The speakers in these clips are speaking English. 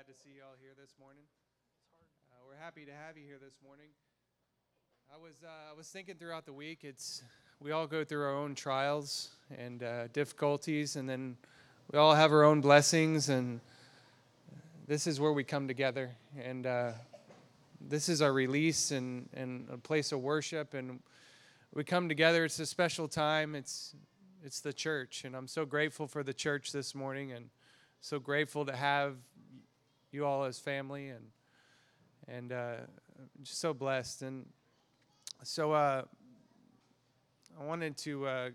glad to see you all here this morning. Uh, we're happy to have you here this morning. I was uh, I was thinking throughout the week. It's we all go through our own trials and uh, difficulties, and then we all have our own blessings. And this is where we come together, and uh, this is our release and and a place of worship. And we come together. It's a special time. It's it's the church, and I'm so grateful for the church this morning, and so grateful to have you all as family, and and uh, just so blessed. And so uh, I wanted to uh,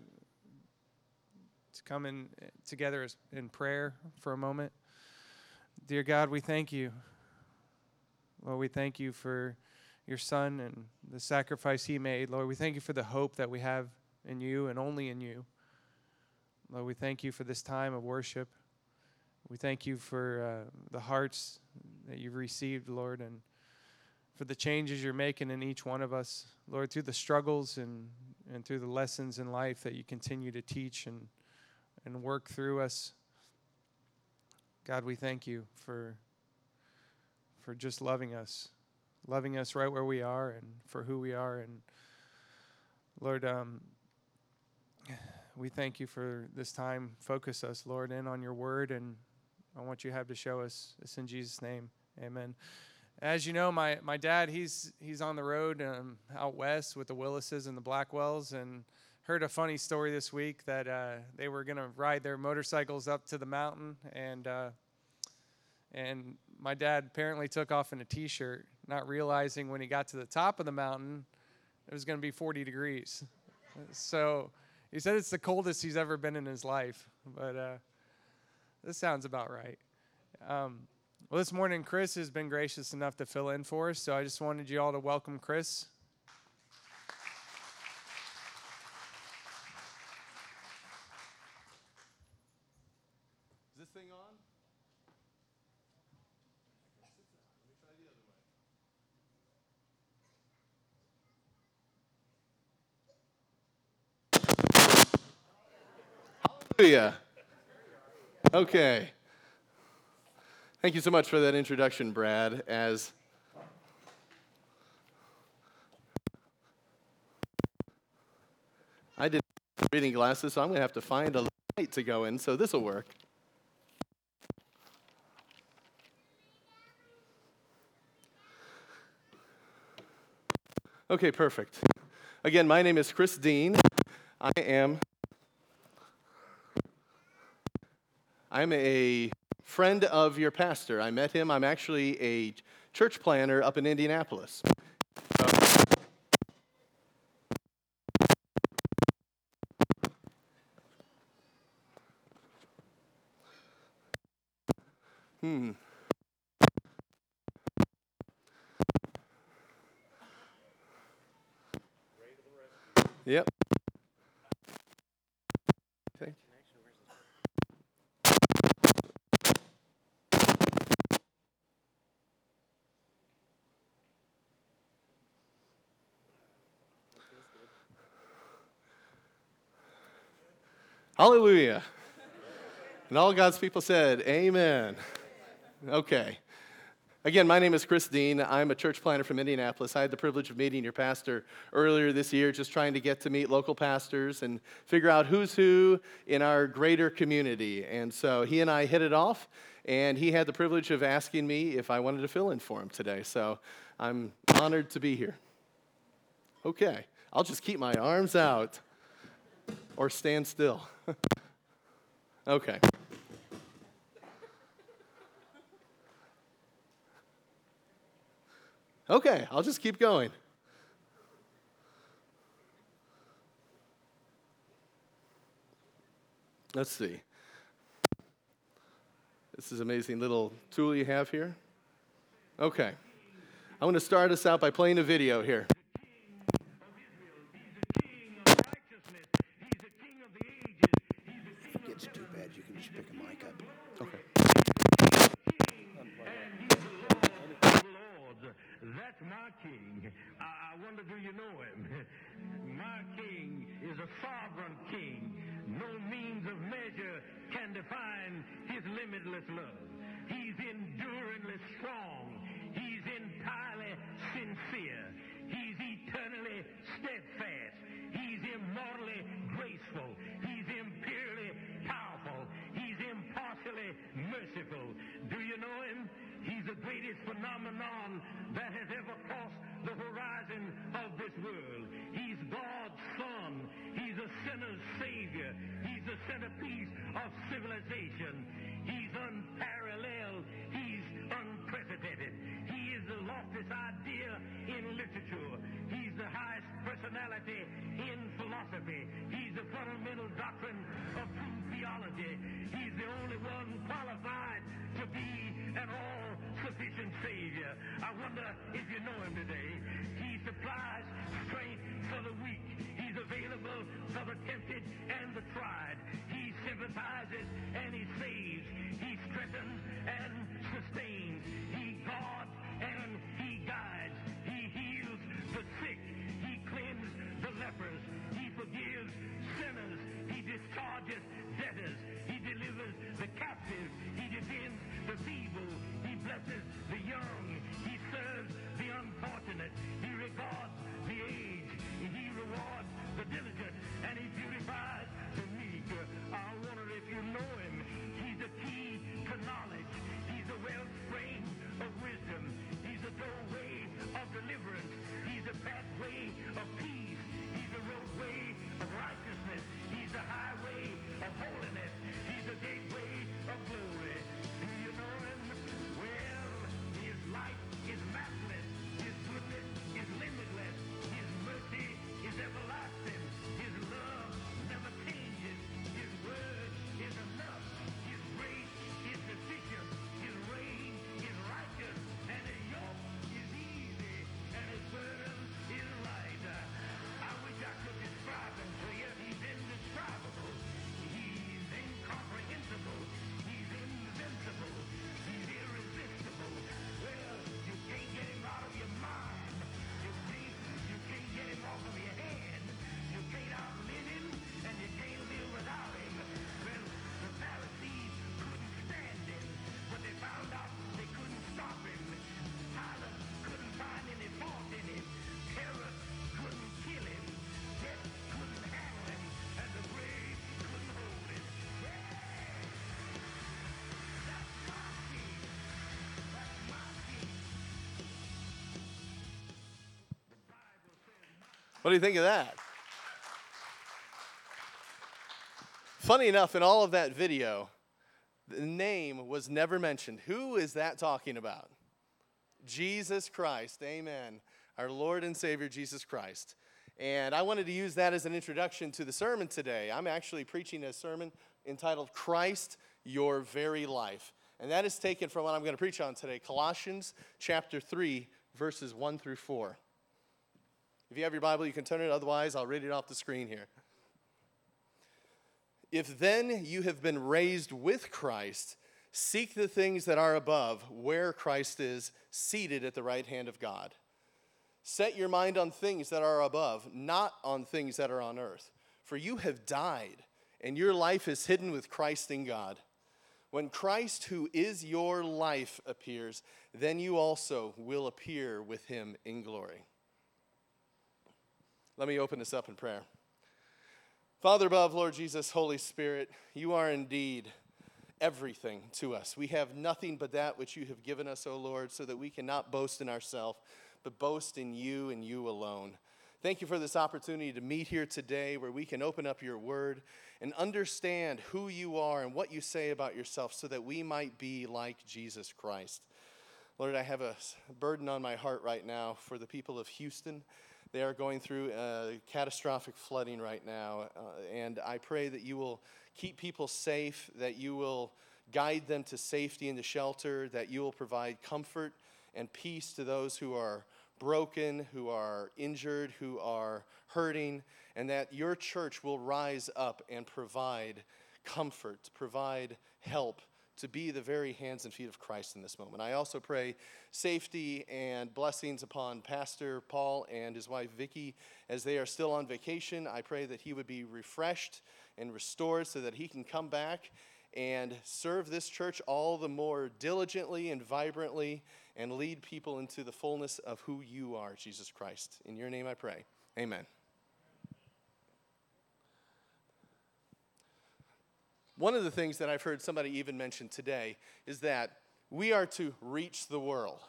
to come in together as, in prayer for a moment. Dear God, we thank you. Lord, we thank you for your Son and the sacrifice He made. Lord, we thank you for the hope that we have in you and only in you. Lord, we thank you for this time of worship. We thank you for uh, the hearts that you've received, Lord, and for the changes you're making in each one of us. Lord, through the struggles and, and through the lessons in life that you continue to teach and, and work through us. God, we thank you for, for just loving us, loving us right where we are and for who we are. And Lord, um, we thank you for this time. Focus us, Lord, in on your word and on what you have to show us. It's in Jesus' name. Amen. As you know, my, my dad, he's, he's on the road um, out west with the Willises and the Blackwells, and heard a funny story this week that uh, they were going to ride their motorcycles up to the mountain, and, uh, and my dad apparently took off in a t-shirt, not realizing when he got to the top of the mountain, it was going to be 40 degrees. So he said it's the coldest he's ever been in his life, but uh, this sounds about right. Um, well, this morning, Chris has been gracious enough to fill in for us, so I just wanted you all to welcome Chris. Is this thing on? Hallelujah. Okay. Thank you so much for that introduction, Brad. As I did reading glasses, so I'm going to have to find a light to go in, so this will work. Okay, perfect. Again, my name is Chris Dean. I am I'm a friend of your pastor. I met him. I'm actually a church planter up in Indianapolis. hmm. Yep. Hallelujah. And all God's people said, Amen. Okay. Again, my name is Chris Dean. I'm a church planter from Indianapolis. I had the privilege of meeting your pastor earlier this year, just trying to get to meet local pastors and figure out who's who in our greater community. And so he and I hit it off, and he had the privilege of asking me if I wanted to fill in for him today. So I'm honored to be here. Okay, I'll just keep my arms out or stand still. okay. Okay, I'll just keep going. Let's see. This is amazing little tool you have here. Okay. I'm going to start us out by playing a video here. King. I, I wonder, do you know him? My king is a sovereign king. No means of measure can define his limitless love. The. He blesses What do you think of that? Funny enough, in all of that video, the name was never mentioned. Who is that talking about? Jesus Christ. Amen. Our Lord and Savior, Jesus Christ. And I wanted to use that as an introduction to the sermon today. I'm actually preaching a sermon entitled Christ, Your Very Life. And that is taken from what I'm going to preach on today Colossians chapter 3, verses 1 through 4. If you have your Bible, you can turn it. Otherwise, I'll read it off the screen here. If then you have been raised with Christ, seek the things that are above, where Christ is seated at the right hand of God. Set your mind on things that are above, not on things that are on earth. For you have died, and your life is hidden with Christ in God. When Christ, who is your life, appears, then you also will appear with him in glory. Let me open this up in prayer. Father above, Lord Jesus, Holy Spirit, you are indeed everything to us. We have nothing but that which you have given us, O Lord, so that we cannot boast in ourselves, but boast in you and you alone. Thank you for this opportunity to meet here today where we can open up your word and understand who you are and what you say about yourself so that we might be like Jesus Christ. Lord, I have a burden on my heart right now for the people of Houston. They are going through catastrophic flooding right now, uh, and I pray that you will keep people safe, that you will guide them to safety and to shelter, that you will provide comfort and peace to those who are broken, who are injured, who are hurting, and that your church will rise up and provide comfort, provide help to be the very hands and feet of Christ in this moment. I also pray safety and blessings upon Pastor Paul and his wife Vicky as they are still on vacation. I pray that he would be refreshed and restored so that he can come back and serve this church all the more diligently and vibrantly and lead people into the fullness of who you are, Jesus Christ. In your name I pray. Amen. One of the things that I've heard somebody even mention today is that we are to reach the world.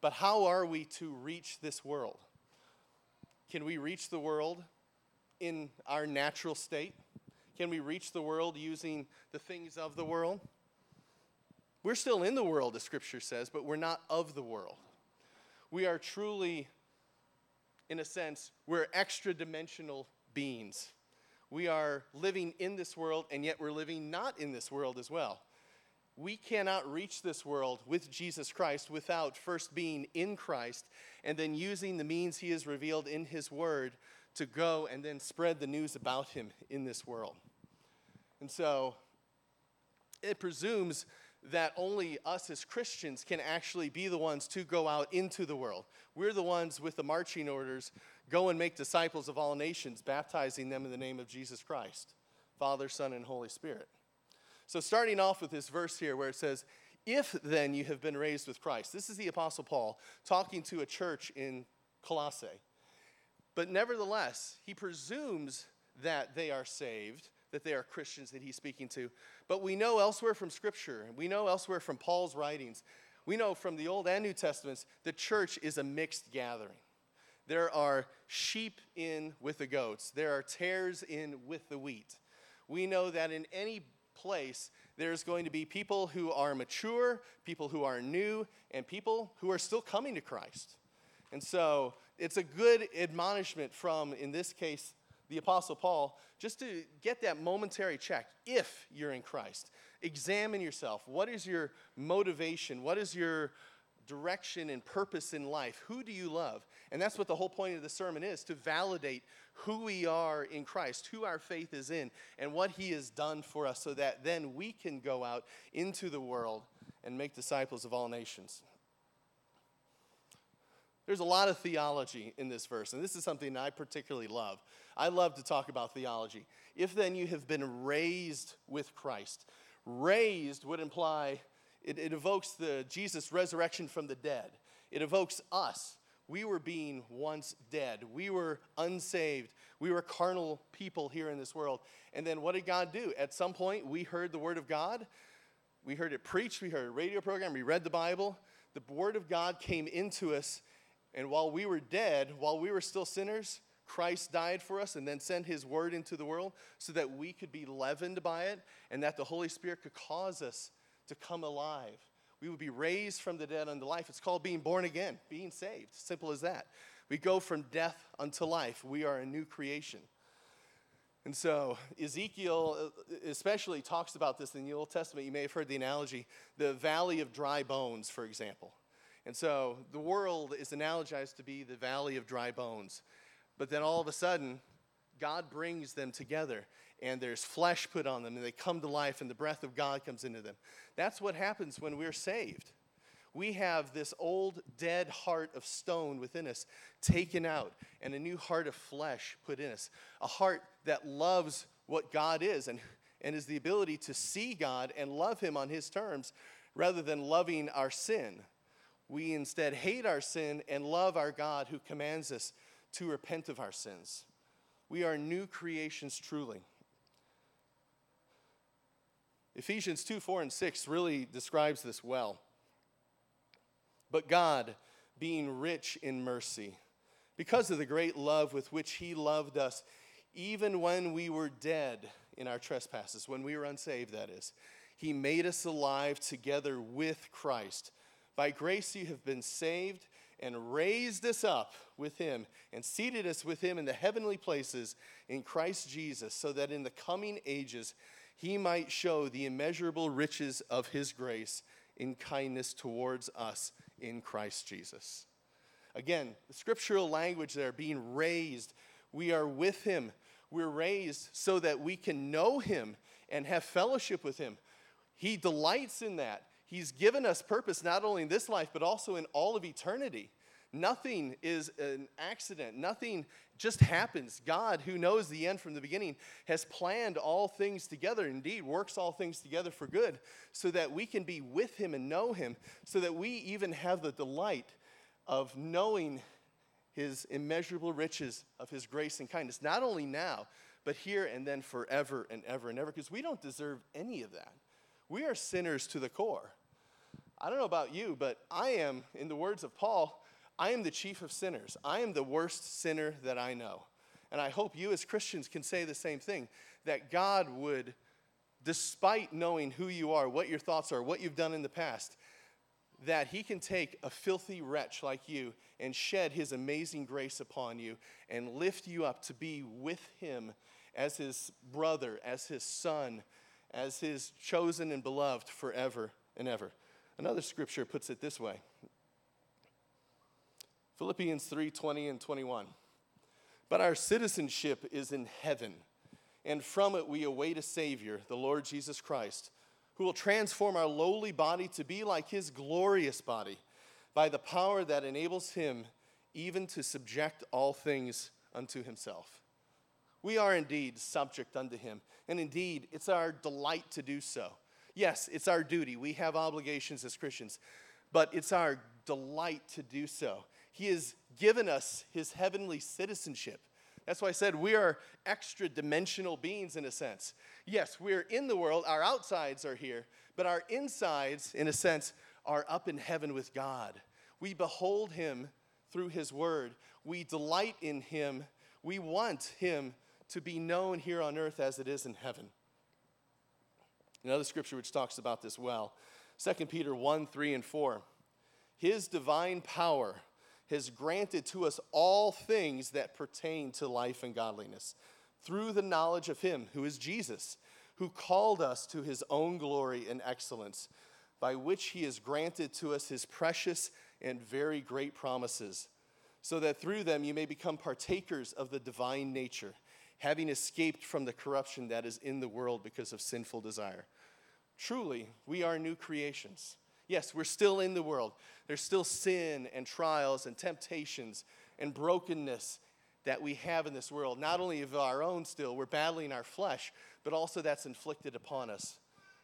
But how are we to reach this world? Can we reach the world in our natural state? Can we reach the world using the things of the world? We're still in the world, the scripture says, but we're not of the world. We are truly, in a sense, we're extra dimensional beings. We are living in this world, and yet we're living not in this world as well. We cannot reach this world with Jesus Christ without first being in Christ and then using the means he has revealed in his word to go and then spread the news about him in this world. And so it presumes that only us as Christians can actually be the ones to go out into the world. We're the ones with the marching orders go and make disciples of all nations, baptizing them in the name of Jesus Christ, Father, Son, and Holy Spirit. So, starting off with this verse here where it says, If then you have been raised with Christ, this is the Apostle Paul talking to a church in Colossae. But nevertheless, he presumes that they are saved, that they are Christians that he's speaking to. But we know elsewhere from Scripture, we know elsewhere from Paul's writings, we know from the Old and New Testaments, the church is a mixed gathering. There are sheep in with the goats, there are tares in with the wheat. We know that in any place, there's going to be people who are mature, people who are new, and people who are still coming to Christ. And so it's a good admonishment from, in this case, the Apostle Paul, just to get that momentary check if you're in Christ. Examine yourself. What is your motivation? What is your direction and purpose in life? Who do you love? And that's what the whole point of the sermon is to validate who we are in Christ, who our faith is in, and what He has done for us so that then we can go out into the world and make disciples of all nations. There's a lot of theology in this verse, and this is something I particularly love. I love to talk about theology. If then you have been raised with Christ, raised would imply it, it evokes the Jesus resurrection from the dead. It evokes us. We were being once dead. We were unsaved. We were carnal people here in this world. And then what did God do? At some point, we heard the word of God. We heard it preached. We heard a radio program. We read the Bible. The word of God came into us. And while we were dead, while we were still sinners, Christ died for us and then sent his word into the world so that we could be leavened by it and that the Holy Spirit could cause us to come alive. We would be raised from the dead unto life. It's called being born again, being saved. Simple as that. We go from death unto life. We are a new creation. And so Ezekiel uh, especially talks about this in the Old Testament. You may have heard the analogy, the valley of dry bones, for example. And so the world is analogized to be the valley of dry bones. But then all of a sudden, God brings them together and there's flesh put on them and they come to life and the breath of God comes into them. That's what happens when we're saved. We have this old dead heart of stone within us taken out and a new heart of flesh put in us. A heart that loves what God is and, and is the ability to see God and love Him on His terms rather than loving our sin. We instead hate our sin and love our God who commands us to repent of our sins. We are new creations truly. Ephesians 2 4 and 6 really describes this well. But God, being rich in mercy, because of the great love with which He loved us, even when we were dead in our trespasses, when we were unsaved, that is, He made us alive together with Christ. By grace you have been saved and raised us up with him and seated us with him in the heavenly places in Christ Jesus, so that in the coming ages he might show the immeasurable riches of his grace in kindness towards us in Christ Jesus. Again, the scriptural language there, being raised, we are with him. We're raised so that we can know him and have fellowship with him. He delights in that. He's given us purpose not only in this life, but also in all of eternity. Nothing is an accident. Nothing just happens. God, who knows the end from the beginning, has planned all things together, indeed, works all things together for good, so that we can be with Him and know Him, so that we even have the delight of knowing His immeasurable riches of His grace and kindness, not only now, but here and then forever and ever and ever, because we don't deserve any of that. We are sinners to the core. I don't know about you, but I am, in the words of Paul, I am the chief of sinners. I am the worst sinner that I know. And I hope you as Christians can say the same thing that God would, despite knowing who you are, what your thoughts are, what you've done in the past, that He can take a filthy wretch like you and shed His amazing grace upon you and lift you up to be with Him as his brother, as his son, as his chosen and beloved forever and ever. Another scripture puts it this way Philippians 3 20 and 21. But our citizenship is in heaven, and from it we await a Savior, the Lord Jesus Christ, who will transform our lowly body to be like his glorious body by the power that enables him even to subject all things unto himself. We are indeed subject unto him, and indeed, it's our delight to do so. Yes, it's our duty. We have obligations as Christians, but it's our delight to do so. He has given us his heavenly citizenship. That's why I said we are extra dimensional beings in a sense. Yes, we're in the world, our outsides are here, but our insides, in a sense, are up in heaven with God. We behold him through his word, we delight in him, we want him to be known here on earth as it is in heaven. Another scripture which talks about this well 2 Peter 1 3 and 4. His divine power has granted to us all things that pertain to life and godliness through the knowledge of Him, who is Jesus, who called us to His own glory and excellence, by which He has granted to us His precious and very great promises, so that through them you may become partakers of the divine nature, having escaped from the corruption that is in the world because of sinful desire. Truly, we are new creations. Yes, we're still in the world. There's still sin and trials and temptations and brokenness that we have in this world. Not only of our own still, we're battling our flesh, but also that's inflicted upon us.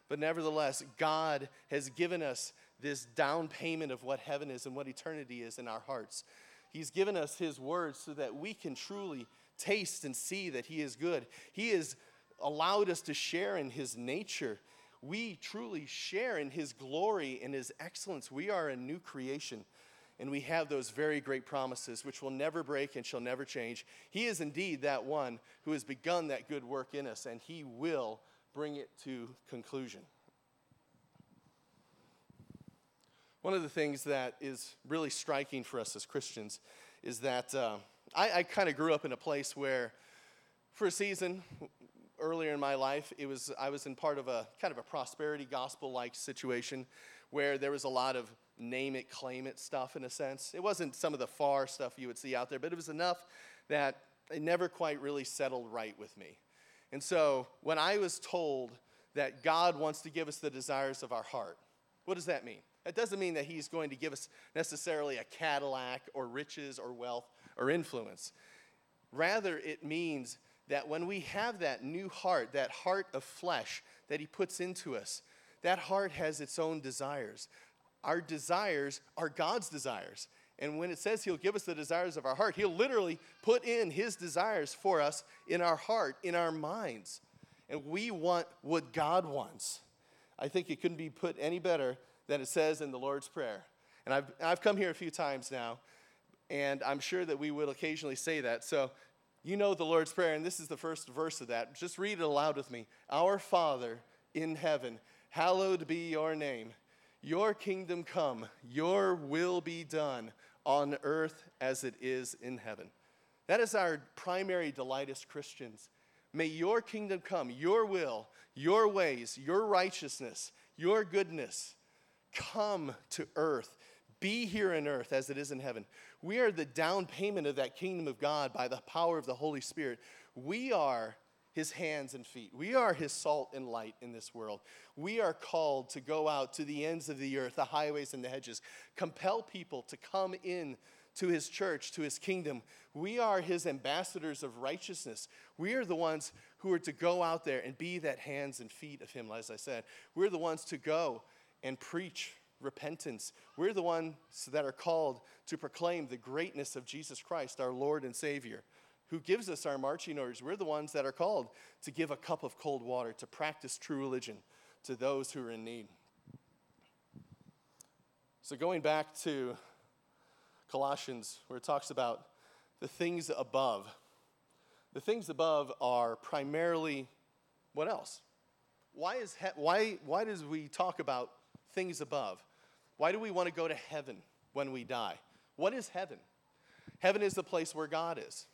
But nevertheless, God has given us this down payment of what heaven is and what eternity is in our hearts. He's given us His words so that we can truly taste and see that He is good. He has allowed us to share in His nature we truly share in his glory and his excellence. We are a new creation, and we have those very great promises which will never break and shall never change. He is indeed that one who has begun that good work in us, and he will bring it to conclusion. One of the things that is really striking for us as Christians is that uh, I, I kind of grew up in a place where, for a season, earlier in my life, it was I was in part of a kind of a prosperity gospel like situation where there was a lot of name it, claim it stuff in a sense. It wasn't some of the far stuff you would see out there, but it was enough that it never quite really settled right with me. And so when I was told that God wants to give us the desires of our heart, what does that mean? That doesn't mean that He's going to give us necessarily a Cadillac or riches or wealth or influence. Rather, it means that when we have that new heart, that heart of flesh that He puts into us, that heart has its own desires. Our desires are God's desires. And when it says He'll give us the desires of our heart, He'll literally put in His desires for us in our heart, in our minds. And we want what God wants. I think it couldn't be put any better than it says in the Lord's Prayer. And I've, I've come here a few times now, and I'm sure that we will occasionally say that. So you know the Lord's Prayer, and this is the first verse of that. Just read it aloud with me. Our Father in heaven, hallowed be your name. Your kingdom come, your will be done on earth as it is in heaven. That is our primary delight as Christians. May your kingdom come, your will, your ways, your righteousness, your goodness come to earth be here in earth as it is in heaven. We are the down payment of that kingdom of God by the power of the Holy Spirit. We are his hands and feet. We are his salt and light in this world. We are called to go out to the ends of the earth, the highways and the hedges, compel people to come in to his church, to his kingdom. We are his ambassadors of righteousness. We are the ones who are to go out there and be that hands and feet of him, as I said. We're the ones to go and preach repentance. We're the ones that are called to proclaim the greatness of Jesus Christ, our Lord and Savior, who gives us our marching orders. We're the ones that are called to give a cup of cold water, to practice true religion to those who are in need. So, going back to Colossians, where it talks about the things above, the things above are primarily what else? Why, is he- why, why does we talk about things above. Why do we want to go to heaven when we die? What is heaven? Heaven is the place where God is.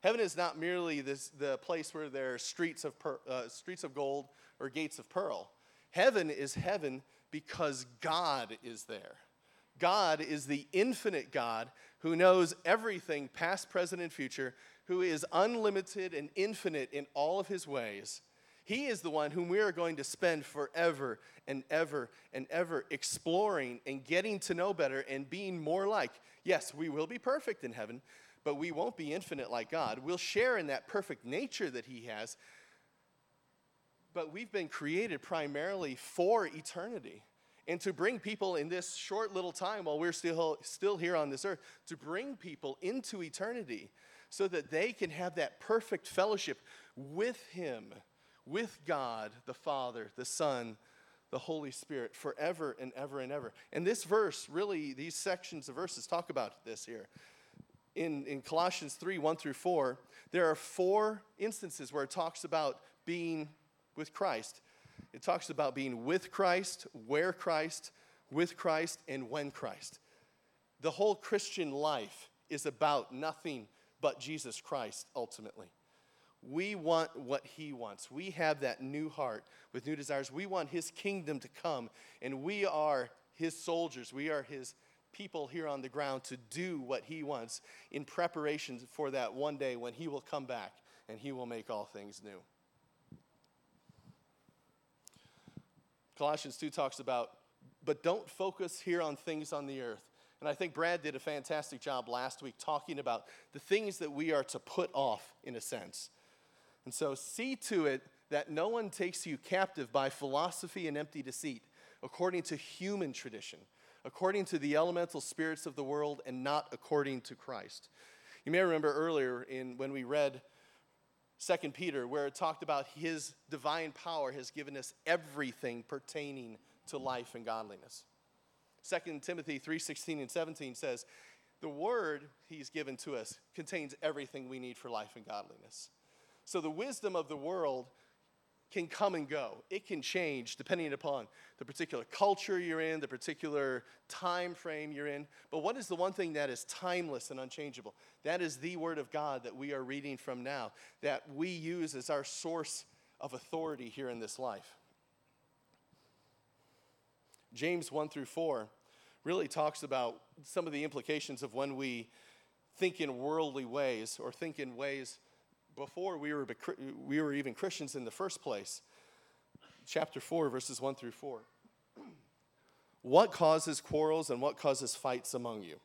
Heaven is not merely this, the place where there are streets of, per, uh, streets of gold or gates of pearl. Heaven is heaven because God is there. God is the infinite God who knows everything, past, present, and future, who is unlimited and infinite in all of his ways. He is the one whom we are going to spend forever and ever and ever exploring and getting to know better and being more like. Yes, we will be perfect in heaven, but we won't be infinite like God. We'll share in that perfect nature that He has, but we've been created primarily for eternity. And to bring people in this short little time while we're still, still here on this earth, to bring people into eternity so that they can have that perfect fellowship with Him, with God, the Father, the Son, the Holy Spirit, forever and ever and ever. And this verse, really, these sections of verses talk about this here. In, in Colossians 3 1 through 4, there are four instances where it talks about being with Christ. It talks about being with Christ, where Christ, with Christ, and when Christ. The whole Christian life is about nothing but Jesus Christ ultimately. We want what he wants. We have that new heart with new desires. We want his kingdom to come, and we are his soldiers. We are his people here on the ground to do what he wants in preparation for that one day when he will come back and he will make all things new. Colossians 2 talks about, but don't focus here on things on the earth. And I think Brad did a fantastic job last week talking about the things that we are to put off, in a sense. And so see to it that no one takes you captive by philosophy and empty deceit, according to human tradition, according to the elemental spirits of the world, and not according to Christ. You may remember earlier in when we read 2 Peter, where it talked about his divine power has given us everything pertaining to life and godliness. 2 Timothy 3:16 and 17 says, "The word he's given to us contains everything we need for life and godliness." So the wisdom of the world can come and go. It can change depending upon the particular culture you're in, the particular time frame you're in. But what is the one thing that is timeless and unchangeable? That is the Word of God that we are reading from now, that we use as our source of authority here in this life. James 1 through 4 really talks about some of the implications of when we think in worldly ways or think in ways before we were, we were even Christians in the first place. Chapter 4, verses 1 through 4. What causes quarrels and what causes fights among you?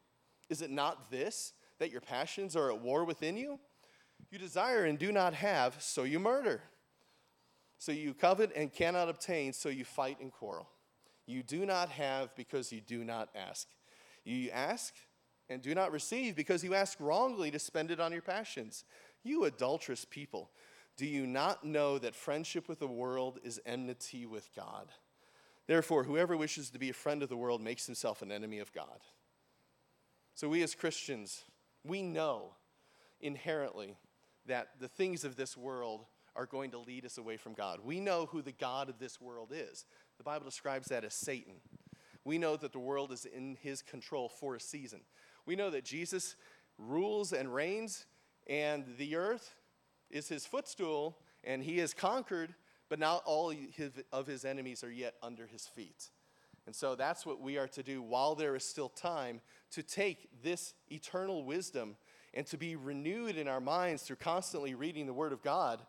Is it not this, that your passions are at war within you? You desire and do not have, so you murder. So you covet and cannot obtain, so you fight and quarrel. You do not have because you do not ask. You ask and do not receive because you ask wrongly to spend it on your passions. You adulterous people, do you not know that friendship with the world is enmity with God? Therefore, whoever wishes to be a friend of the world makes himself an enemy of God. So, we as Christians, we know inherently that the things of this world are going to lead us away from God. We know who the God of this world is. The Bible describes that as Satan. We know that the world is in his control for a season. We know that Jesus rules and reigns and the earth is his footstool, and he has conquered, but not all of his enemies are yet under his feet. And so that's what we are to do while there is still time to take this eternal wisdom and to be renewed in our minds through constantly reading the Word of God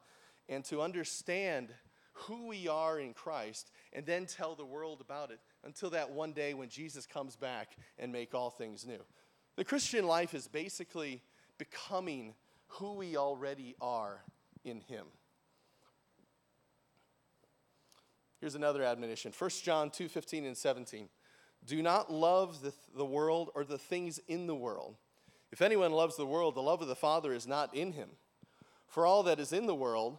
and to understand who we are in Christ and then tell the world about it until that one day when Jesus comes back and make all things new. The Christian life is basically becoming who we already are in Him. Here's another admonition 1 John 2 15 and 17. Do not love the, the world or the things in the world. If anyone loves the world, the love of the Father is not in him. For all that is in the world,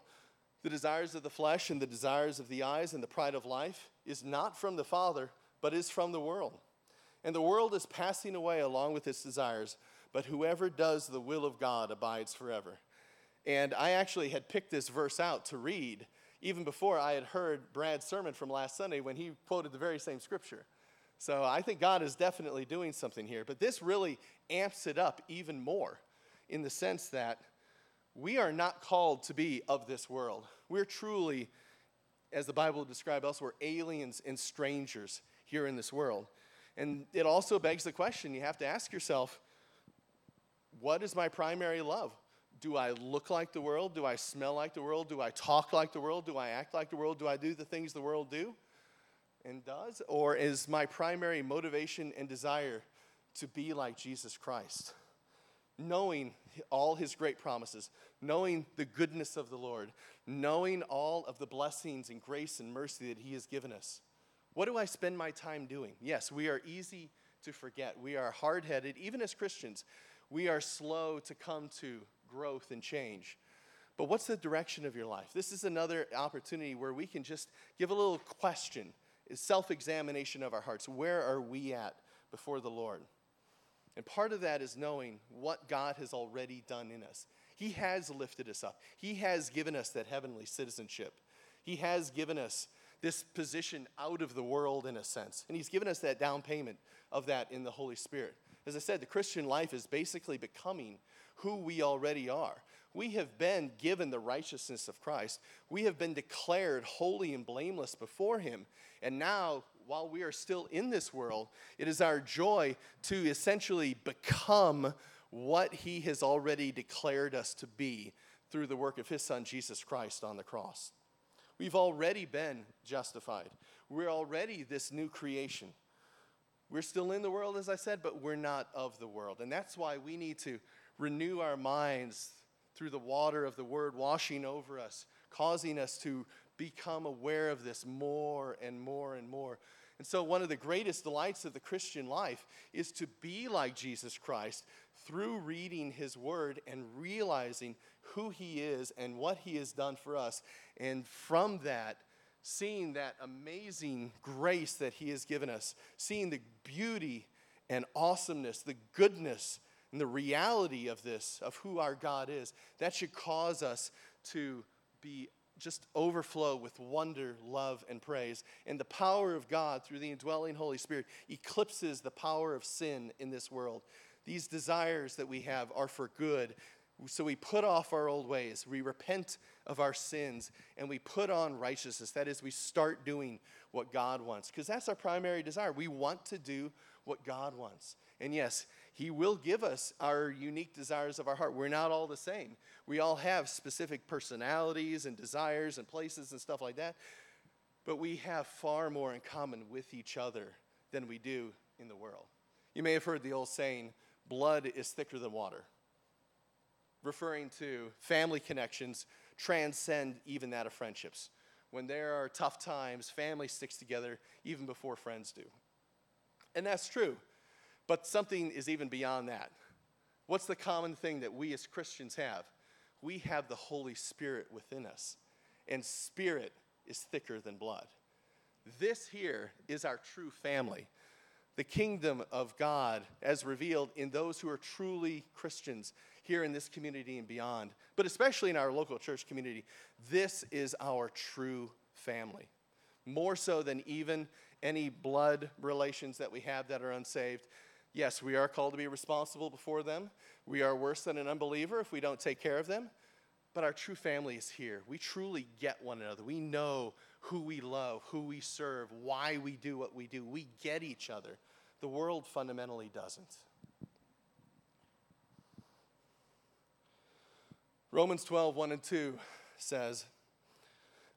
the desires of the flesh and the desires of the eyes and the pride of life, is not from the Father, but is from the world. And the world is passing away along with its desires, but whoever does the will of God abides forever. And I actually had picked this verse out to read even before I had heard Brad's sermon from last Sunday when he quoted the very same scripture. So I think God is definitely doing something here. But this really amps it up even more in the sense that We are not called to be of this world. We're truly, as the Bible describes elsewhere, aliens and strangers here in this world. And it also begs the question you have to ask yourself what is my primary love? Do I look like the world? Do I smell like the world? Do I talk like the world? Do I act like the world? Do I do the things the world do and does? Or is my primary motivation and desire to be like Jesus Christ? Knowing all his great promises, knowing the goodness of the Lord, knowing all of the blessings and grace and mercy that he has given us. What do I spend my time doing? Yes, we are easy to forget. We are hard headed, even as Christians. We are slow to come to growth and change. But what's the direction of your life? This is another opportunity where we can just give a little question, self examination of our hearts. Where are we at before the Lord? And part of that is knowing what God has already done in us. He has lifted us up, He has given us that heavenly citizenship. He has given us this position out of the world in a sense. And He's given us that down payment of that in the Holy Spirit. As I said, the Christian life is basically becoming who we already are. We have been given the righteousness of Christ. We have been declared holy and blameless before Him. And now, while we are still in this world, it is our joy to essentially become what He has already declared us to be through the work of His Son, Jesus Christ, on the cross. We've already been justified. We're already this new creation. We're still in the world, as I said, but we're not of the world. And that's why we need to renew our minds through the water of the word washing over us, causing us to become aware of this more and more and more. And so, one of the greatest delights of the Christian life is to be like Jesus Christ through reading his word and realizing who he is and what he has done for us. And from that, seeing that amazing grace that he has given us, seeing the beauty and awesomeness, the goodness and the reality of this, of who our God is, that should cause us to be just overflow with wonder, love, and praise. And the power of God through the indwelling Holy Spirit eclipses the power of sin in this world. These desires that we have are for good. So we put off our old ways, we repent of our sins, and we put on righteousness. That is, we start doing what God wants, because that's our primary desire. We want to do what God wants. And yes, He will give us our unique desires of our heart. We're not all the same. We all have specific personalities and desires and places and stuff like that. But we have far more in common with each other than we do in the world. You may have heard the old saying, blood is thicker than water, referring to family connections transcend even that of friendships. When there are tough times, family sticks together even before friends do. And that's true. But something is even beyond that. What's the common thing that we as Christians have? We have the Holy Spirit within us, and spirit is thicker than blood. This here is our true family. The kingdom of God as revealed in those who are truly Christians here in this community and beyond, but especially in our local church community. This is our true family. More so than even any blood relations that we have that are unsaved. Yes, we are called to be responsible before them. We are worse than an unbeliever if we don't take care of them. But our true family is here. We truly get one another. We know who we love, who we serve, why we do what we do. We get each other. The world fundamentally doesn't. Romans 12, 1 and 2 says,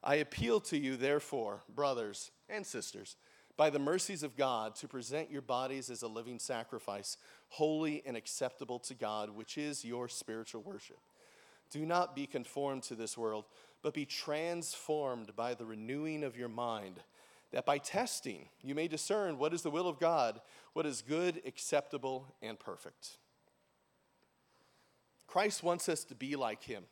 I appeal to you, therefore, brothers and sisters by the mercies of God, to present your bodies as a living sacrifice, holy and acceptable to God, which is your spiritual worship. Do not be conformed to this world, but be transformed by the renewing of your mind, that by testing you may discern what is the will of God, what is good, acceptable, and perfect. Christ wants us to be like him.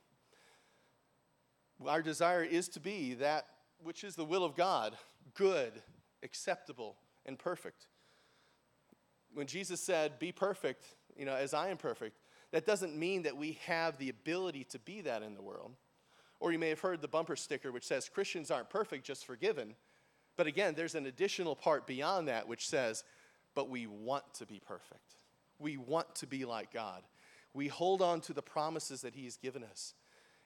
Our desire is to be that which is the will of God, good, acceptable, and perfect. When Jesus said, Be perfect, you know, as I am perfect, that doesn't mean that we have the ability to be that in the world. Or you may have heard the bumper sticker which says, Christians aren't perfect, just forgiven. But again, there's an additional part beyond that which says, But we want to be perfect. We want to be like God. We hold on to the promises that He's given us.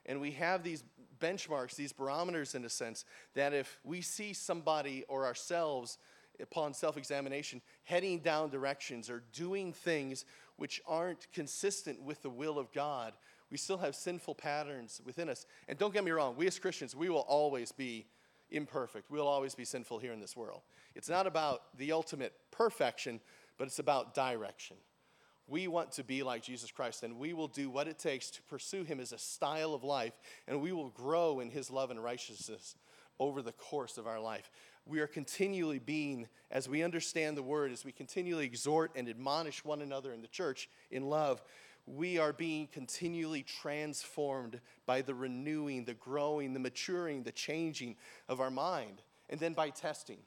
And we have these benchmarks, these barometers in a sense, that if we see somebody or ourselves upon self examination heading down directions or doing things which aren't consistent with the will of God, we still have sinful patterns within us. And don't get me wrong, we as Christians, we will always be imperfect. We'll always be sinful here in this world. It's not about the ultimate perfection, but it's about direction. We want to be like Jesus Christ, and we will do what it takes to pursue Him as a style of life, and we will grow in His love and righteousness over the course of our life. We are continually being, as we understand the Word, as we continually exhort and admonish one another in the church in love, we are being continually transformed by the renewing, the growing, the maturing, the changing of our mind, and then by testing.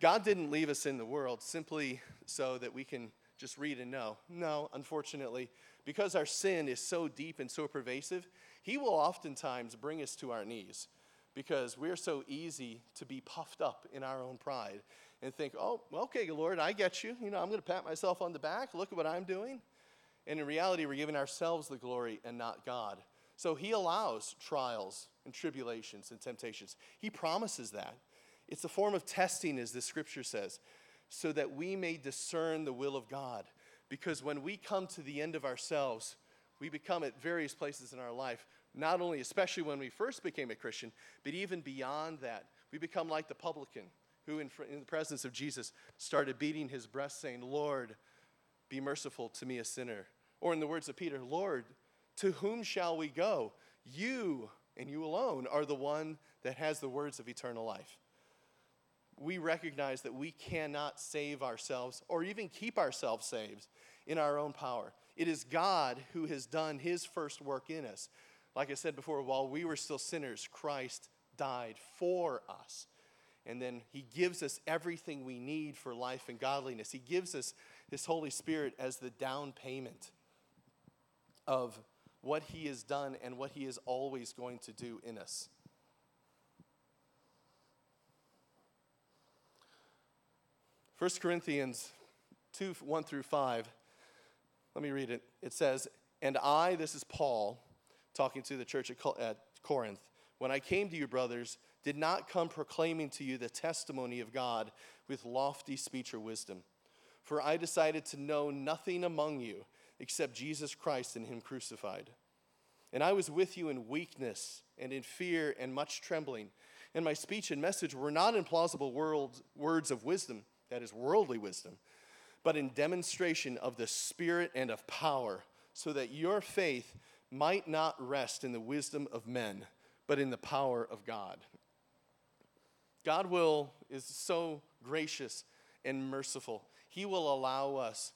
God didn't leave us in the world simply so that we can just read and know. No, unfortunately, because our sin is so deep and so pervasive, He will oftentimes bring us to our knees because we're so easy to be puffed up in our own pride and think, oh, okay, Lord, I get you. You know, I'm going to pat myself on the back. Look at what I'm doing. And in reality, we're giving ourselves the glory and not God. So He allows trials and tribulations and temptations. He promises that. It's a form of testing, as the scripture says so that we may discern the will of God. Because when we come to the end of ourselves, we become at various places in our life, not only, especially when we first became a Christian, but even beyond that, we become like the publican who, in, in the presence of Jesus, started beating his breast, saying, Lord, be merciful to me, a sinner. Or in the words of Peter, Lord, to whom shall we go? You and you alone are the one that has the words of eternal life we recognize that we cannot save ourselves or even keep ourselves saved in our own power. It is God who has done his first work in us. Like I said before, while we were still sinners, Christ died for us. And then he gives us everything we need for life and godliness. He gives us his Holy Spirit as the down payment of what he has done and what he is always going to do in us. 1 Corinthians 2 1 through 5. Let me read it. It says, And I, this is Paul talking to the church at Corinth, when I came to you, brothers, did not come proclaiming to you the testimony of God with lofty speech or wisdom. For I decided to know nothing among you except Jesus Christ and Him crucified. And I was with you in weakness and in fear and much trembling. And my speech and message were not in plausible words of wisdom that is worldly wisdom, but in demonstration of the Spirit and of power, so that your faith might not rest in the wisdom of men, but in the power of God. God will is so gracious and merciful. He will allow us,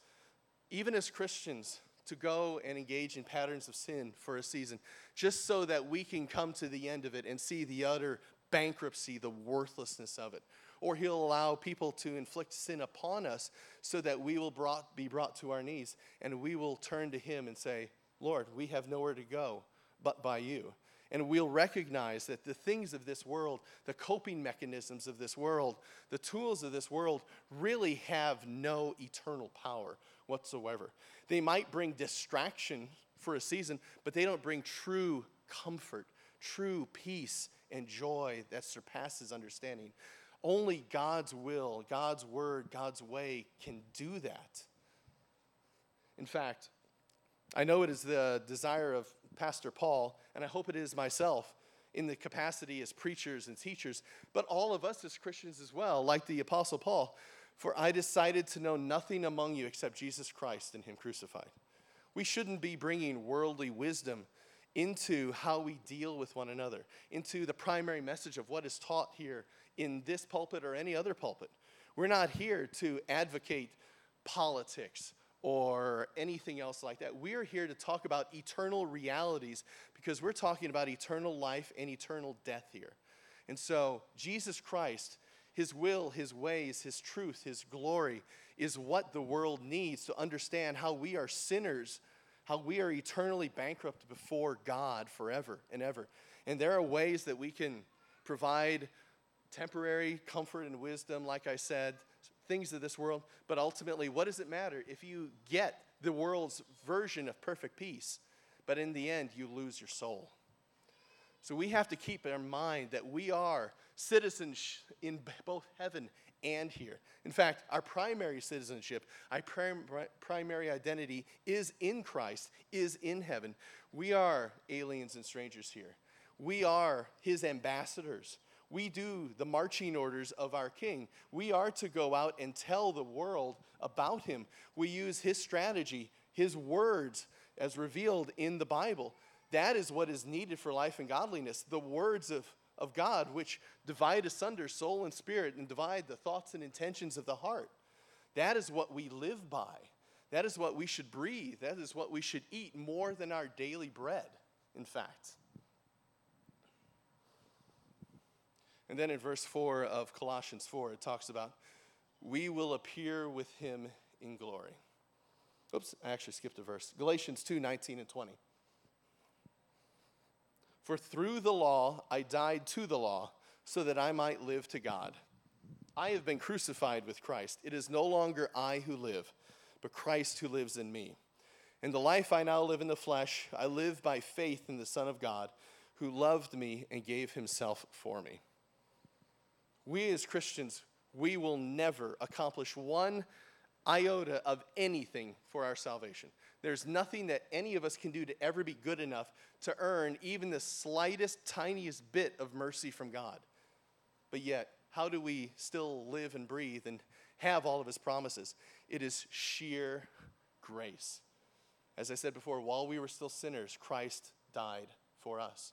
even as Christians, to go and engage in patterns of sin for a season, just so that we can come to the end of it and see the utter bankruptcy, the worthlessness of it or he'll allow people to inflict sin upon us so that we will brought, be brought to our knees and we will turn to him and say, Lord, we have nowhere to go but by you. And we'll recognize that the things of this world, the coping mechanisms of this world, the tools of this world really have no eternal power whatsoever. They might bring distraction for a season, but they don't bring true comfort, true peace, and joy that surpasses understanding. Only God's will, God's word, God's way can do that. In fact, I know it is the desire of Pastor Paul, and I hope it is myself in the capacity as preachers and teachers, but all of us as Christians as well, like the Apostle Paul. For I decided to know nothing among you except Jesus Christ and Him crucified. We shouldn't be bringing worldly wisdom into how we deal with one another, into the primary message of what is taught here in this pulpit or any other pulpit. We're not here to advocate politics or anything else like that. We're here to talk about eternal realities because we're talking about eternal life and eternal death here. And so, Jesus Christ, His will, His ways, His truth, His glory is what the world needs to understand how we are sinners, how we are eternally bankrupt before God forever and ever. And there are ways that we can provide temporary comfort and wisdom, like I said, things of this world. But ultimately, what does it matter if you get the world's version of perfect peace, but in the end, you lose your soul. So we have to keep in mind that we are citizens in both heaven and here. In fact, our primary citizenship, our prim- primary identity is in Christ, is in heaven. We are aliens and strangers here. We are his ambassadors. We do the marching orders of our king. We are to go out and tell the world about him. We use his strategy, his words, as revealed in the Bible. That is what is needed for life and godliness. The words of, of God, which divide asunder soul and spirit and divide the thoughts and intentions of the heart. That is what we live by. That is what we should breathe. That is what we should eat more than our daily bread, in fact. And then in verse 4 of Colossians 4, it talks about, we will appear with him in glory. Oops, I actually skipped a verse. Galatians 2 19 and 20. For through the law I died to the law, so that I might live to God. I have been crucified with Christ. It is no longer I who live, but Christ who lives in me. In the life I now live in the flesh, I live by faith in the Son of God, who loved me and gave himself for me. We as Christians, we will never accomplish one iota of anything for our salvation. There's nothing that any of us can do to ever be good enough to earn even the slightest, tiniest bit of mercy from God. But yet, how do we still live and breathe and have all of His promises? It is sheer grace. As I said before, while we were still sinners, Christ died for us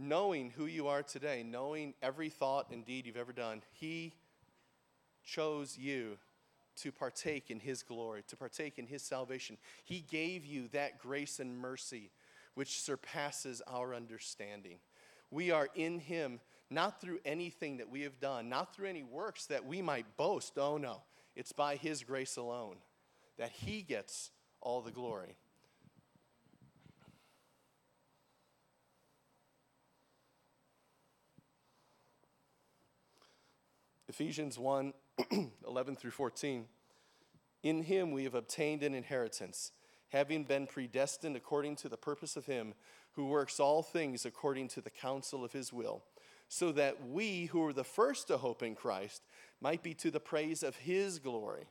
knowing who you are today, knowing every thought and deed you've ever done, He chose you to partake in His glory, to partake in His salvation. He gave you that grace and mercy which surpasses our understanding. We are in Him not through anything that we have done, not through any works that we might boast. Oh no, it's by His grace alone that He gets all the glory. Ephesians 1 11 through 14. In him we have obtained an inheritance, having been predestined according to the purpose of him who works all things according to the counsel of his will, so that we who were the first to hope in Christ might be to the praise of his glory.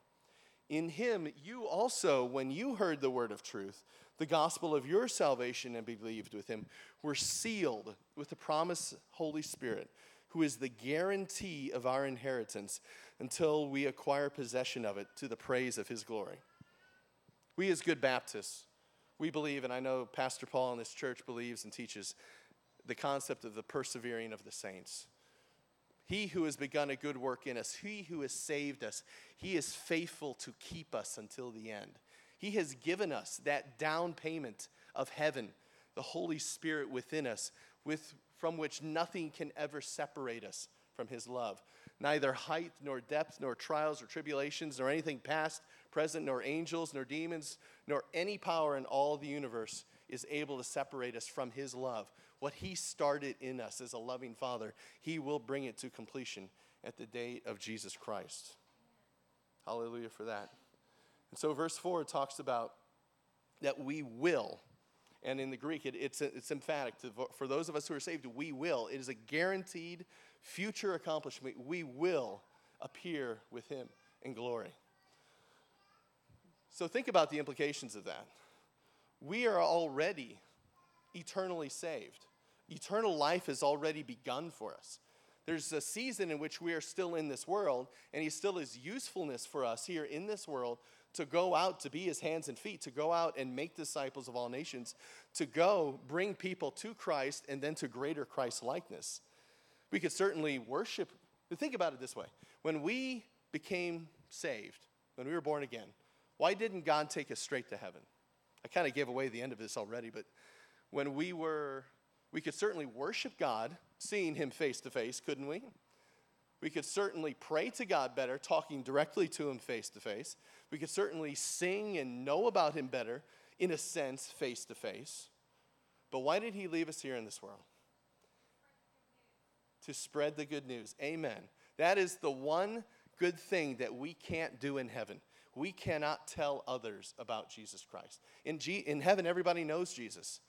In him you also, when you heard the word of truth, the gospel of your salvation, and believed with him, were sealed with the promised Holy Spirit who is the guarantee of our inheritance until we acquire possession of it to the praise of his glory. We, as good Baptists, we believe, and I know Pastor Paul in this church believes and teaches the concept of the persevering of the saints. He who has begun a good work in us, he who has saved us, he is faithful to keep us until the end. He has given us that down payment of heaven, the Holy Spirit within us, with from which nothing can ever separate us from his love. Neither height, nor depth, nor trials, or tribulations, nor anything past, present, nor angels, nor demons, nor any power in all the universe is able to separate us from his love. What he started in us as a loving father, he will bring it to completion at the day of Jesus Christ. Hallelujah for that. And so, verse 4 talks about that we will and in the Greek, it, it's, it's emphatic. For those of us who are saved, we will. It is a guaranteed future accomplishment. We will appear with him in glory. So think about the implications of that. We are already eternally saved. Eternal life has already begun for us. There's a season in which we are still in this world, and He still has usefulness for us here in this world to go out to be his hands and feet, to go out and make disciples of all nations, to go bring people to Christ and then to greater Christ likeness. We could certainly worship. Think about it this way when we became saved, when we were born again, why didn't God take us straight to heaven? I kind of gave away the end of this already, but when we were, we could certainly worship God, seeing Him face to face, couldn't we? We could certainly pray to God better, talking directly to Him face to face. We could certainly sing and know about Him better, in a sense, face to face. But why did He leave us here in this world? To spread the good news. Amen. That is the one good thing that we can't do in heaven. We cannot tell others about Jesus Christ. In, G- in heaven, everybody knows Jesus.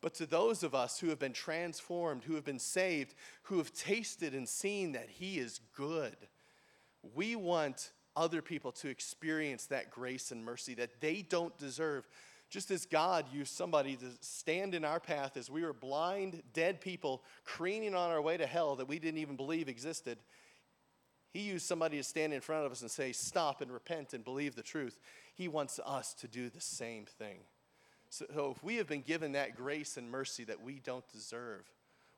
But to those of us who have been transformed, who have been saved, who have tasted and seen that He is good, we want other people to experience that grace and mercy that they don't deserve. Just as God used somebody to stand in our path as we were blind, dead people careening on our way to hell that we didn't even believe existed, He used somebody to stand in front of us and say, Stop and repent and believe the truth. He wants us to do the same thing. So, if we have been given that grace and mercy that we don't deserve,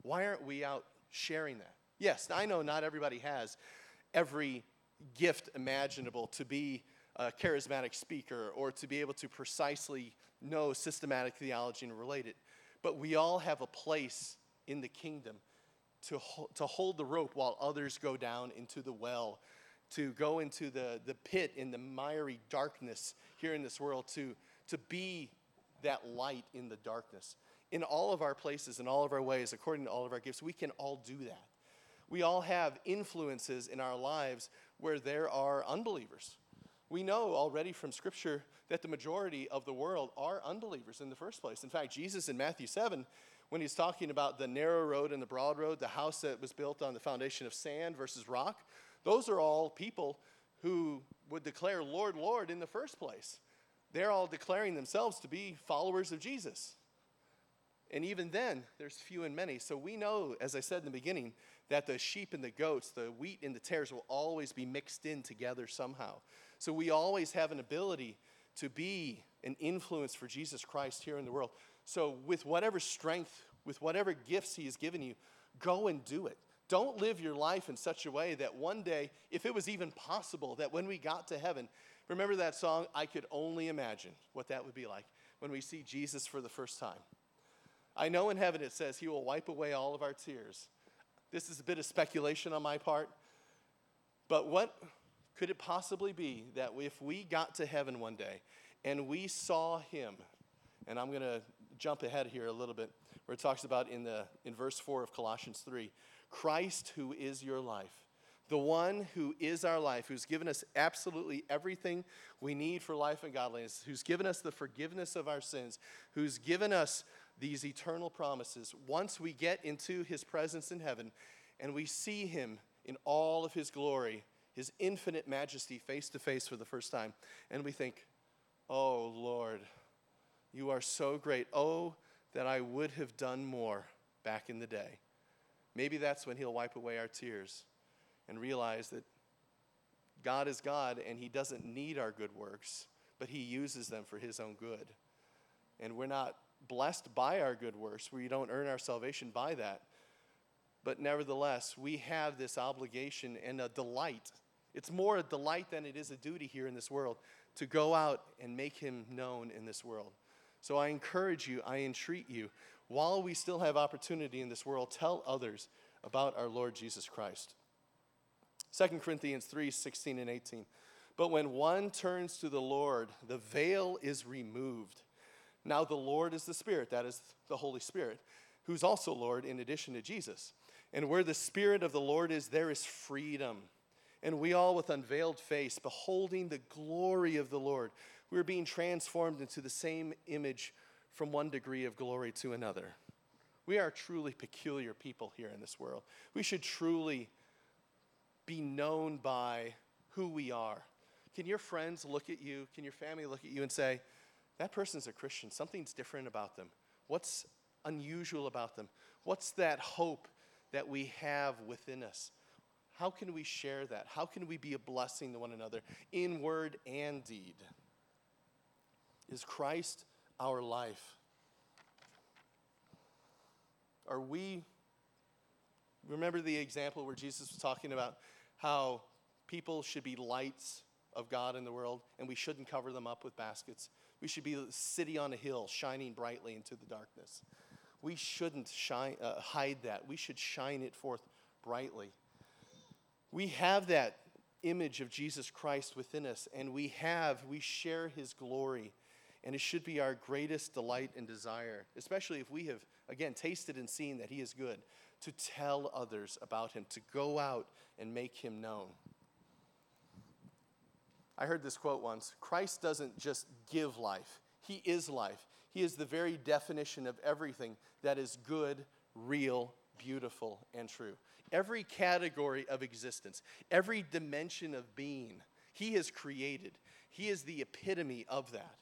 why aren't we out sharing that? Yes, I know not everybody has every gift imaginable to be a charismatic speaker or to be able to precisely know systematic theology and relate it. But we all have a place in the kingdom to, ho- to hold the rope while others go down into the well, to go into the, the pit in the miry darkness here in this world, to, to be that light in the darkness. In all of our places, in all of our ways, according to all of our gifts, we can all do that. We all have influences in our lives where there are unbelievers. We know already from Scripture that the majority of the world are unbelievers in the first place. In fact, Jesus in Matthew 7, when he's talking about the narrow road and the broad road, the house that was built on the foundation of sand versus rock, those are all people who would declare, Lord, Lord, in the first place. They're all declaring themselves to be followers of Jesus. And even then, there's few and many. So we know, as I said in the beginning, that the sheep and the goats, the wheat and the tares will always be mixed in together somehow. So we always have an ability to be an influence for Jesus Christ here in the world. So, with whatever strength, with whatever gifts He has given you, go and do it. Don't live your life in such a way that one day, if it was even possible, that when we got to heaven, remember that song, I could only imagine what that would be like when we see Jesus for the first time. I know in heaven it says He will wipe away all of our tears. This is a bit of speculation on my part, but what could it possibly be that if we got to heaven one day and we saw Him, and I'm going to jump ahead here a little bit, where it talks about in, the, in verse 4 of Colossians 3 Christ, who is your life, the one who is our life, who's given us absolutely everything we need for life and godliness, who's given us the forgiveness of our sins, who's given us these eternal promises. Once we get into his presence in heaven and we see him in all of his glory, his infinite majesty face to face for the first time, and we think, Oh Lord, you are so great. Oh, that I would have done more back in the day. Maybe that's when he'll wipe away our tears and realize that God is God and he doesn't need our good works, but he uses them for his own good. And we're not blessed by our good works. We don't earn our salvation by that. But nevertheless, we have this obligation and a delight. It's more a delight than it is a duty here in this world to go out and make him known in this world. So I encourage you, I entreat you, while we still have opportunity in this world, tell others about our Lord Jesus Christ. 2 Corinthians 3 16 and 18. But when one turns to the Lord, the veil is removed. Now, the Lord is the Spirit, that is the Holy Spirit, who's also Lord in addition to Jesus. And where the Spirit of the Lord is, there is freedom. And we all, with unveiled face, beholding the glory of the Lord, we're being transformed into the same image from one degree of glory to another. We are truly peculiar people here in this world. We should truly be known by who we are. Can your friends look at you? Can your family look at you and say, that person's a Christian. Something's different about them. What's unusual about them? What's that hope that we have within us? How can we share that? How can we be a blessing to one another in word and deed? Is Christ our life? Are we, remember the example where Jesus was talking about how people should be lights of God in the world and we shouldn't cover them up with baskets? We should be a city on a hill shining brightly into the darkness. We shouldn't shine, uh, hide that. We should shine it forth brightly. We have that image of Jesus Christ within us, and we have, we share his glory. And it should be our greatest delight and desire, especially if we have, again, tasted and seen that he is good, to tell others about him, to go out and make him known. I heard this quote once Christ doesn't just give life, He is life. He is the very definition of everything that is good, real, beautiful, and true. Every category of existence, every dimension of being, He has created. He is the epitome of that.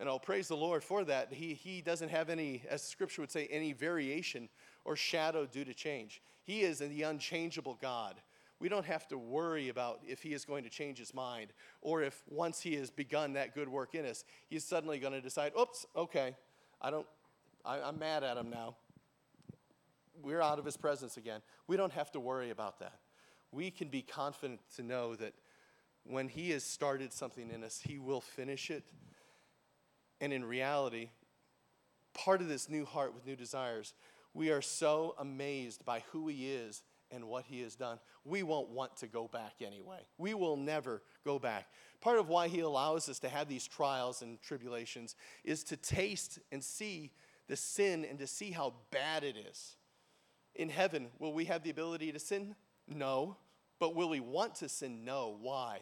And I'll praise the Lord for that. He, he doesn't have any, as scripture would say, any variation or shadow due to change. He is the unchangeable God. We don't have to worry about if he is going to change his mind or if once he has begun that good work in us, he's suddenly going to decide, oops, okay, I don't, I, I'm mad at him now. We're out of his presence again. We don't have to worry about that. We can be confident to know that when he has started something in us, he will finish it. And in reality, part of this new heart with new desires, we are so amazed by who he is and what he has done. We won't want to go back anyway. We will never go back. Part of why he allows us to have these trials and tribulations is to taste and see the sin and to see how bad it is. In heaven, will we have the ability to sin? No. But will we want to sin? No. Why?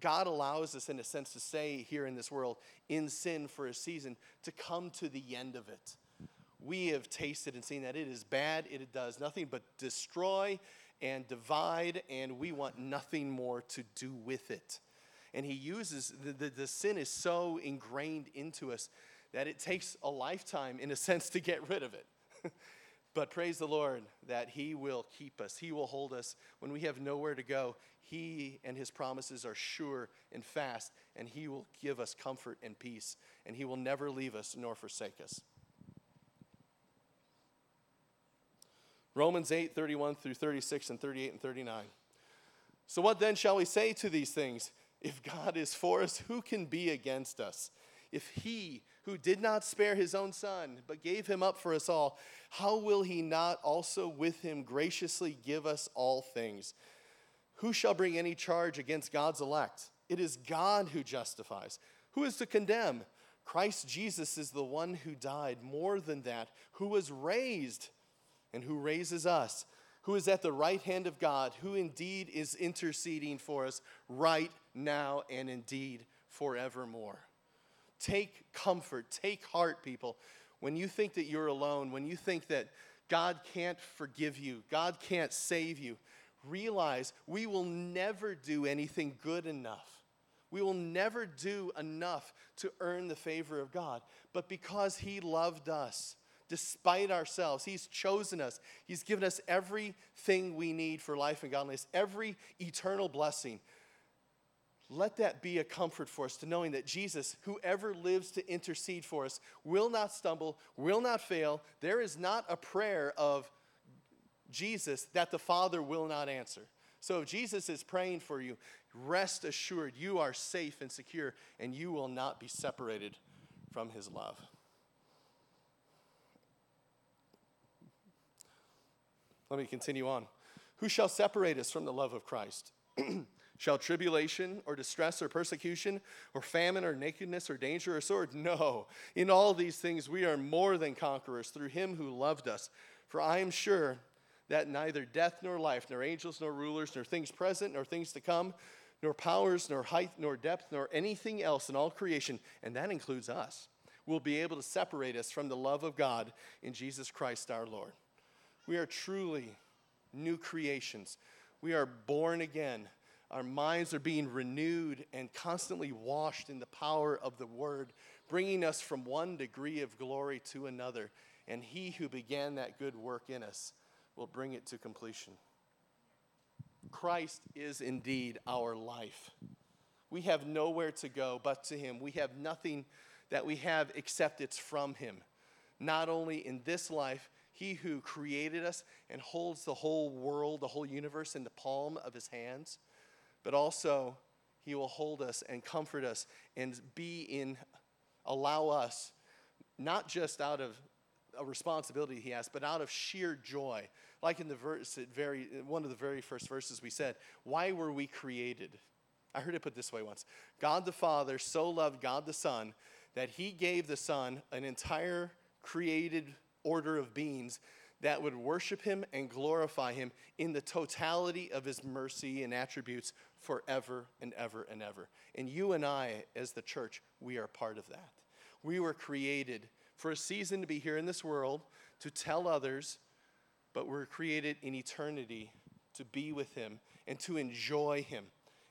God allows us, in a sense, to stay here in this world in sin for a season to come to the end of it. We have tasted and seen that it is bad, it does nothing but destroy and divide, and we want nothing more to do with it. And He uses the, the, the sin is so ingrained into us that it takes a lifetime, in a sense, to get rid of it. But praise the Lord that He will keep us. He will hold us when we have nowhere to go. He and His promises are sure and fast, and He will give us comfort and peace, and He will never leave us nor forsake us. Romans 8, 31 through 36 and 38 and 39. So, what then shall we say to these things? If God is for us, who can be against us? If He, who did not spare His own Son, but gave Him up for us all, how will He not also with Him graciously give us all things? Who shall bring any charge against God's elect? It is God who justifies. Who is to condemn? Christ Jesus is the one who died, more than that, who was raised and who raises us, who is at the right hand of God, who indeed is interceding for us right now and indeed forevermore. Take comfort, take heart, people. When you think that you're alone, when you think that God can't forgive you, God can't save you, realize we will never do anything good enough. We will never do enough to earn the favor of God. But because He loved us, despite ourselves, He's chosen us, He's given us everything we need for life and godliness, every eternal blessing let that be a comfort for us to knowing that Jesus, whoever lives to intercede for us, will not stumble, will not fail. There is not a prayer of Jesus that the Father will not answer. So if Jesus is praying for you, rest assured you are safe and secure, and you will not be separated from his love. Let me continue on. Who shall separate us from the love of Christ? Shall tribulation or distress or persecution or famine or nakedness or danger or sword? No. In all these things we are more than conquerors through him who loved us. For I am sure that neither death nor life, nor angels nor rulers, nor things present nor things to come, nor powers, nor height, nor depth, nor anything else in all creation, and that includes us, will be able to separate us from the love of God in Jesus Christ our Lord. We are truly new creations. We are born again our minds are being renewed and constantly washed in the power of the Word, bringing us from one degree of glory to another. And He who began that good work in us will bring it to completion. Christ is indeed our life. We have nowhere to go but to Him. We have nothing that we have except it's from Him. Not only in this life, He who created us and holds the whole world, the whole universe in the palm of His hands but also he will hold us and comfort us and be in, allow us, not just out of a responsibility he has, but out of sheer joy. Like in the verse, very, one of the very first verses we said, Why were we created? I heard it put this way once God the Father so loved God the Son that he gave the Son an entire created order of beings that would worship him and glorify him in the totality of his mercy and attributes forever and ever and ever. And you and I, as the church, we are part of that. We were created for a season to be here in this world to tell others, but we're created in eternity to be with him and to enjoy him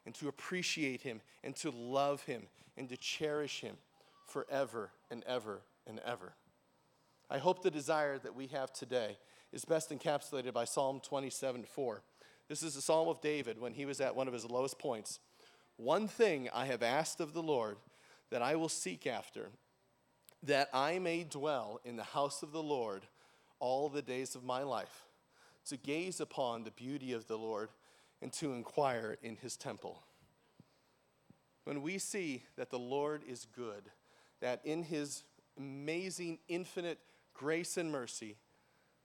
and to appreciate him and to love him and to cherish him forever and ever and ever. I hope the desire that we have today is best encapsulated by Psalm 27 4. This is a psalm of David when he was at one of his lowest points. One thing I have asked of the Lord that I will seek after, that I may dwell in the house of the Lord all the days of my life, to gaze upon the beauty of the Lord and to inquire in his temple. When we see that the Lord is good, that in his amazing, infinite grace and mercy,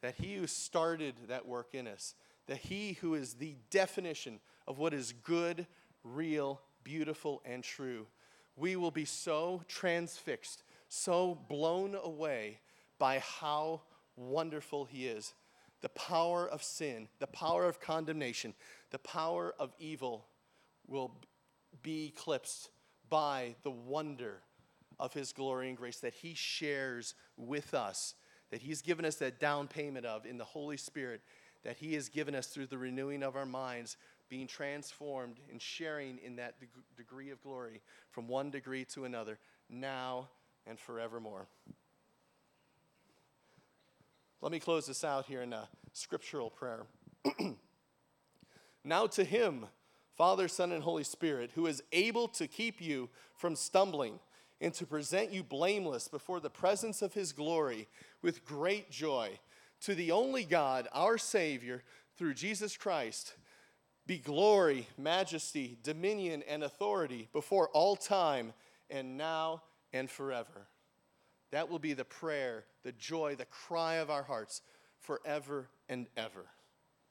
that he who started that work in us, that he who is the definition of what is good, real, beautiful, and true, we will be so transfixed, so blown away by how wonderful he is. The power of sin, the power of condemnation, the power of evil will be eclipsed by the wonder of his glory and grace that he shares with us that He's given us that down payment of in the Holy Spirit, that He has given us through the renewing of our minds, being transformed and sharing in that deg- degree of glory from one degree to another, now and forevermore. Let me close this out here in a scriptural prayer. now to Him, Father, Son, and Holy Spirit, who is able to keep you from stumbling and to present you blameless before the presence of his glory with great joy. To the only God, our Savior, through Jesus Christ, be glory, majesty, dominion, and authority before all time and now and forever. That will be the prayer, the joy, the cry of our hearts forever and ever.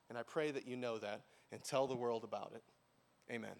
And I pray that you know that and tell the world about it. Amen.